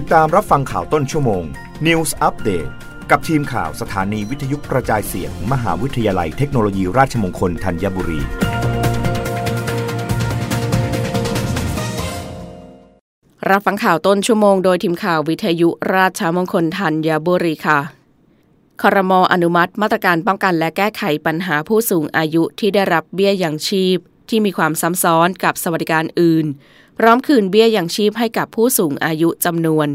ติดตามรับฟังข่าวต้นชั่วโมง News Update กับทีมข่าวสถานีวิทยุกระจายเสียง มหาวิทยาลัยเทคโนโลยีราชมงคลธัญบุรี รับฟังข่าวต้นชั่วโมงโดยทีมข่าววิทยุราชมงคลธัญบุรีค่ะครมอนุมัติมาตรการป้องกันและแก้ไขปัญหาผู้สูงอายุที่ได้รับเบี้ยอย่างชีพ ที่มีความซ้ำซ้อนกับสวัสดิการอื่น พร้อมคืนเบี้ยอย่างชีพให้กับผู้สูงอายุจำนวน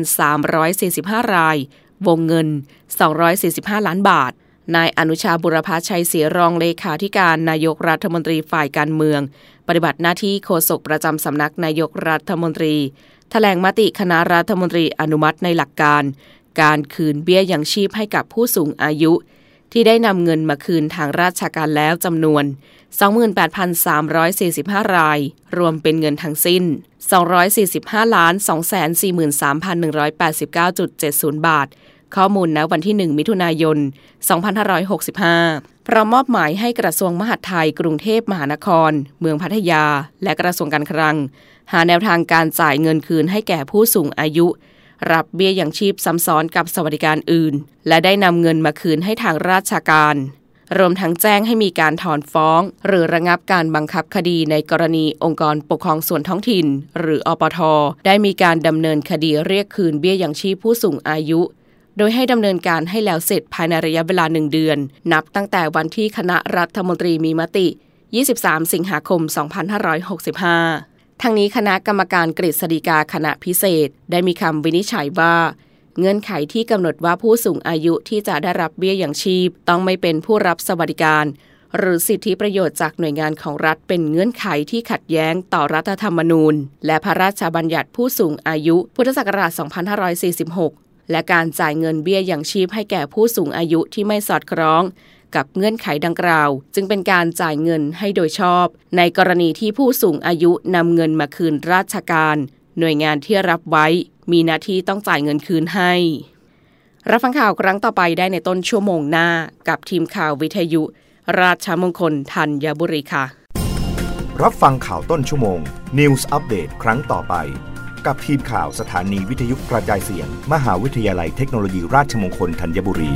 28,345 ราย วงเงิน 245 ล้านบาท นายอนุชาบุรพชัยเสียรองเลขาธิการนายกรัฐมนตรีฝ่ายการเมือง ปฏิบัติหน้าที่โฆษกประจำสำนักนายกรัฐมนตรีแถลงมติคณะรัฐมนตรีอนุมัติในหลักการ การคืนเบี้ยอยังชีพให้กับผู้สูงอายุ ที่ได้นำเงินมาคืนทางราชการแล้วจำนวน 28,345 ราย รวมเป็นเงินทั้งสิ้น 245ล้าน243,189.70 บาท ข้อมูลณวันที่ 1 มิถุนายน 2565 พร้อมมอบหมายให้กระทรวงมหาดไทยกรุงเทพมหานคร เมืองพัทยา และกระทรวงการคลัง หาแนวทางการจ่ายเงินคืนให้แก่ผู้สูงอายุ รับเบี้ยยังชีพซ้ำซ้อนกับสวัสดิการอื่น และได้นำเงินมาคืนให้ทางราชการ รวมทั้งแจ้งให้มีการถอนฟ้อง หรือระงับการบังคับคดีในกรณีองค์กรปกครองส่วนท้องถิ่น หรืออปท ได้มีการดำเนินคดีเรียกคืนเบี้ยยังชีพผู้สูงอายุโดยให้ดำเนินการให้แล้วเสร็จภายในระยะเวลาหนึ่งเดือน นับตั้งแต่วันที่คณะรัฐมนตรีมีมติ 23 สิงหาคม 2565 ทั้งนี้คณะกรรมการกฤษฎีกาคณะพิเศษ ได้มีคำวินิจฉัยว่า เงื่อนไขที่กำหนดว่าผู้สูงอายุที่จะได้รับเบี้ยอย่างชีพ ต้องไม่เป็นผู้รับสวัสดิการ หรือสิทธิประโยชน์จากหน่วยงานของรัฐเป็นเงื่อนไขที่ขัดแย้งต่อรัฐธรรมนูญ และพระราชบัญญัติผู้สูงอายุ พุทธศักราช 2546 และการจ่ายเงินเบี้ยอย่างชีพให้แก่ผู้สูงอายุที่ไม่สอดคล้อง กับเงื่อนไขดังกล่าว จึงเป็นการจ่ายเงินให้โดยชอบ ในกรณีที่ผู้สูงอายุนำเงินมาคืนราชการ หน่วยงานที่รับไว้ มีหน้าที่ต้องจ่ายเงินคืนให้ รับฟังข่าวครั้งต่อไปได้ในต้นชั่วโมงหน้า กับทีมข่าววิทยุ ราชมงคลธัญบุรีค่ะ รับฟังข่าวต้นชั่วโมง News อัปเดตครั้งต่อไป กับทีมข่าวสถานีวิทยุกระจายเสียง มหาวิทยาลัยเทคโนโลยีราชมงคลธัญบุรี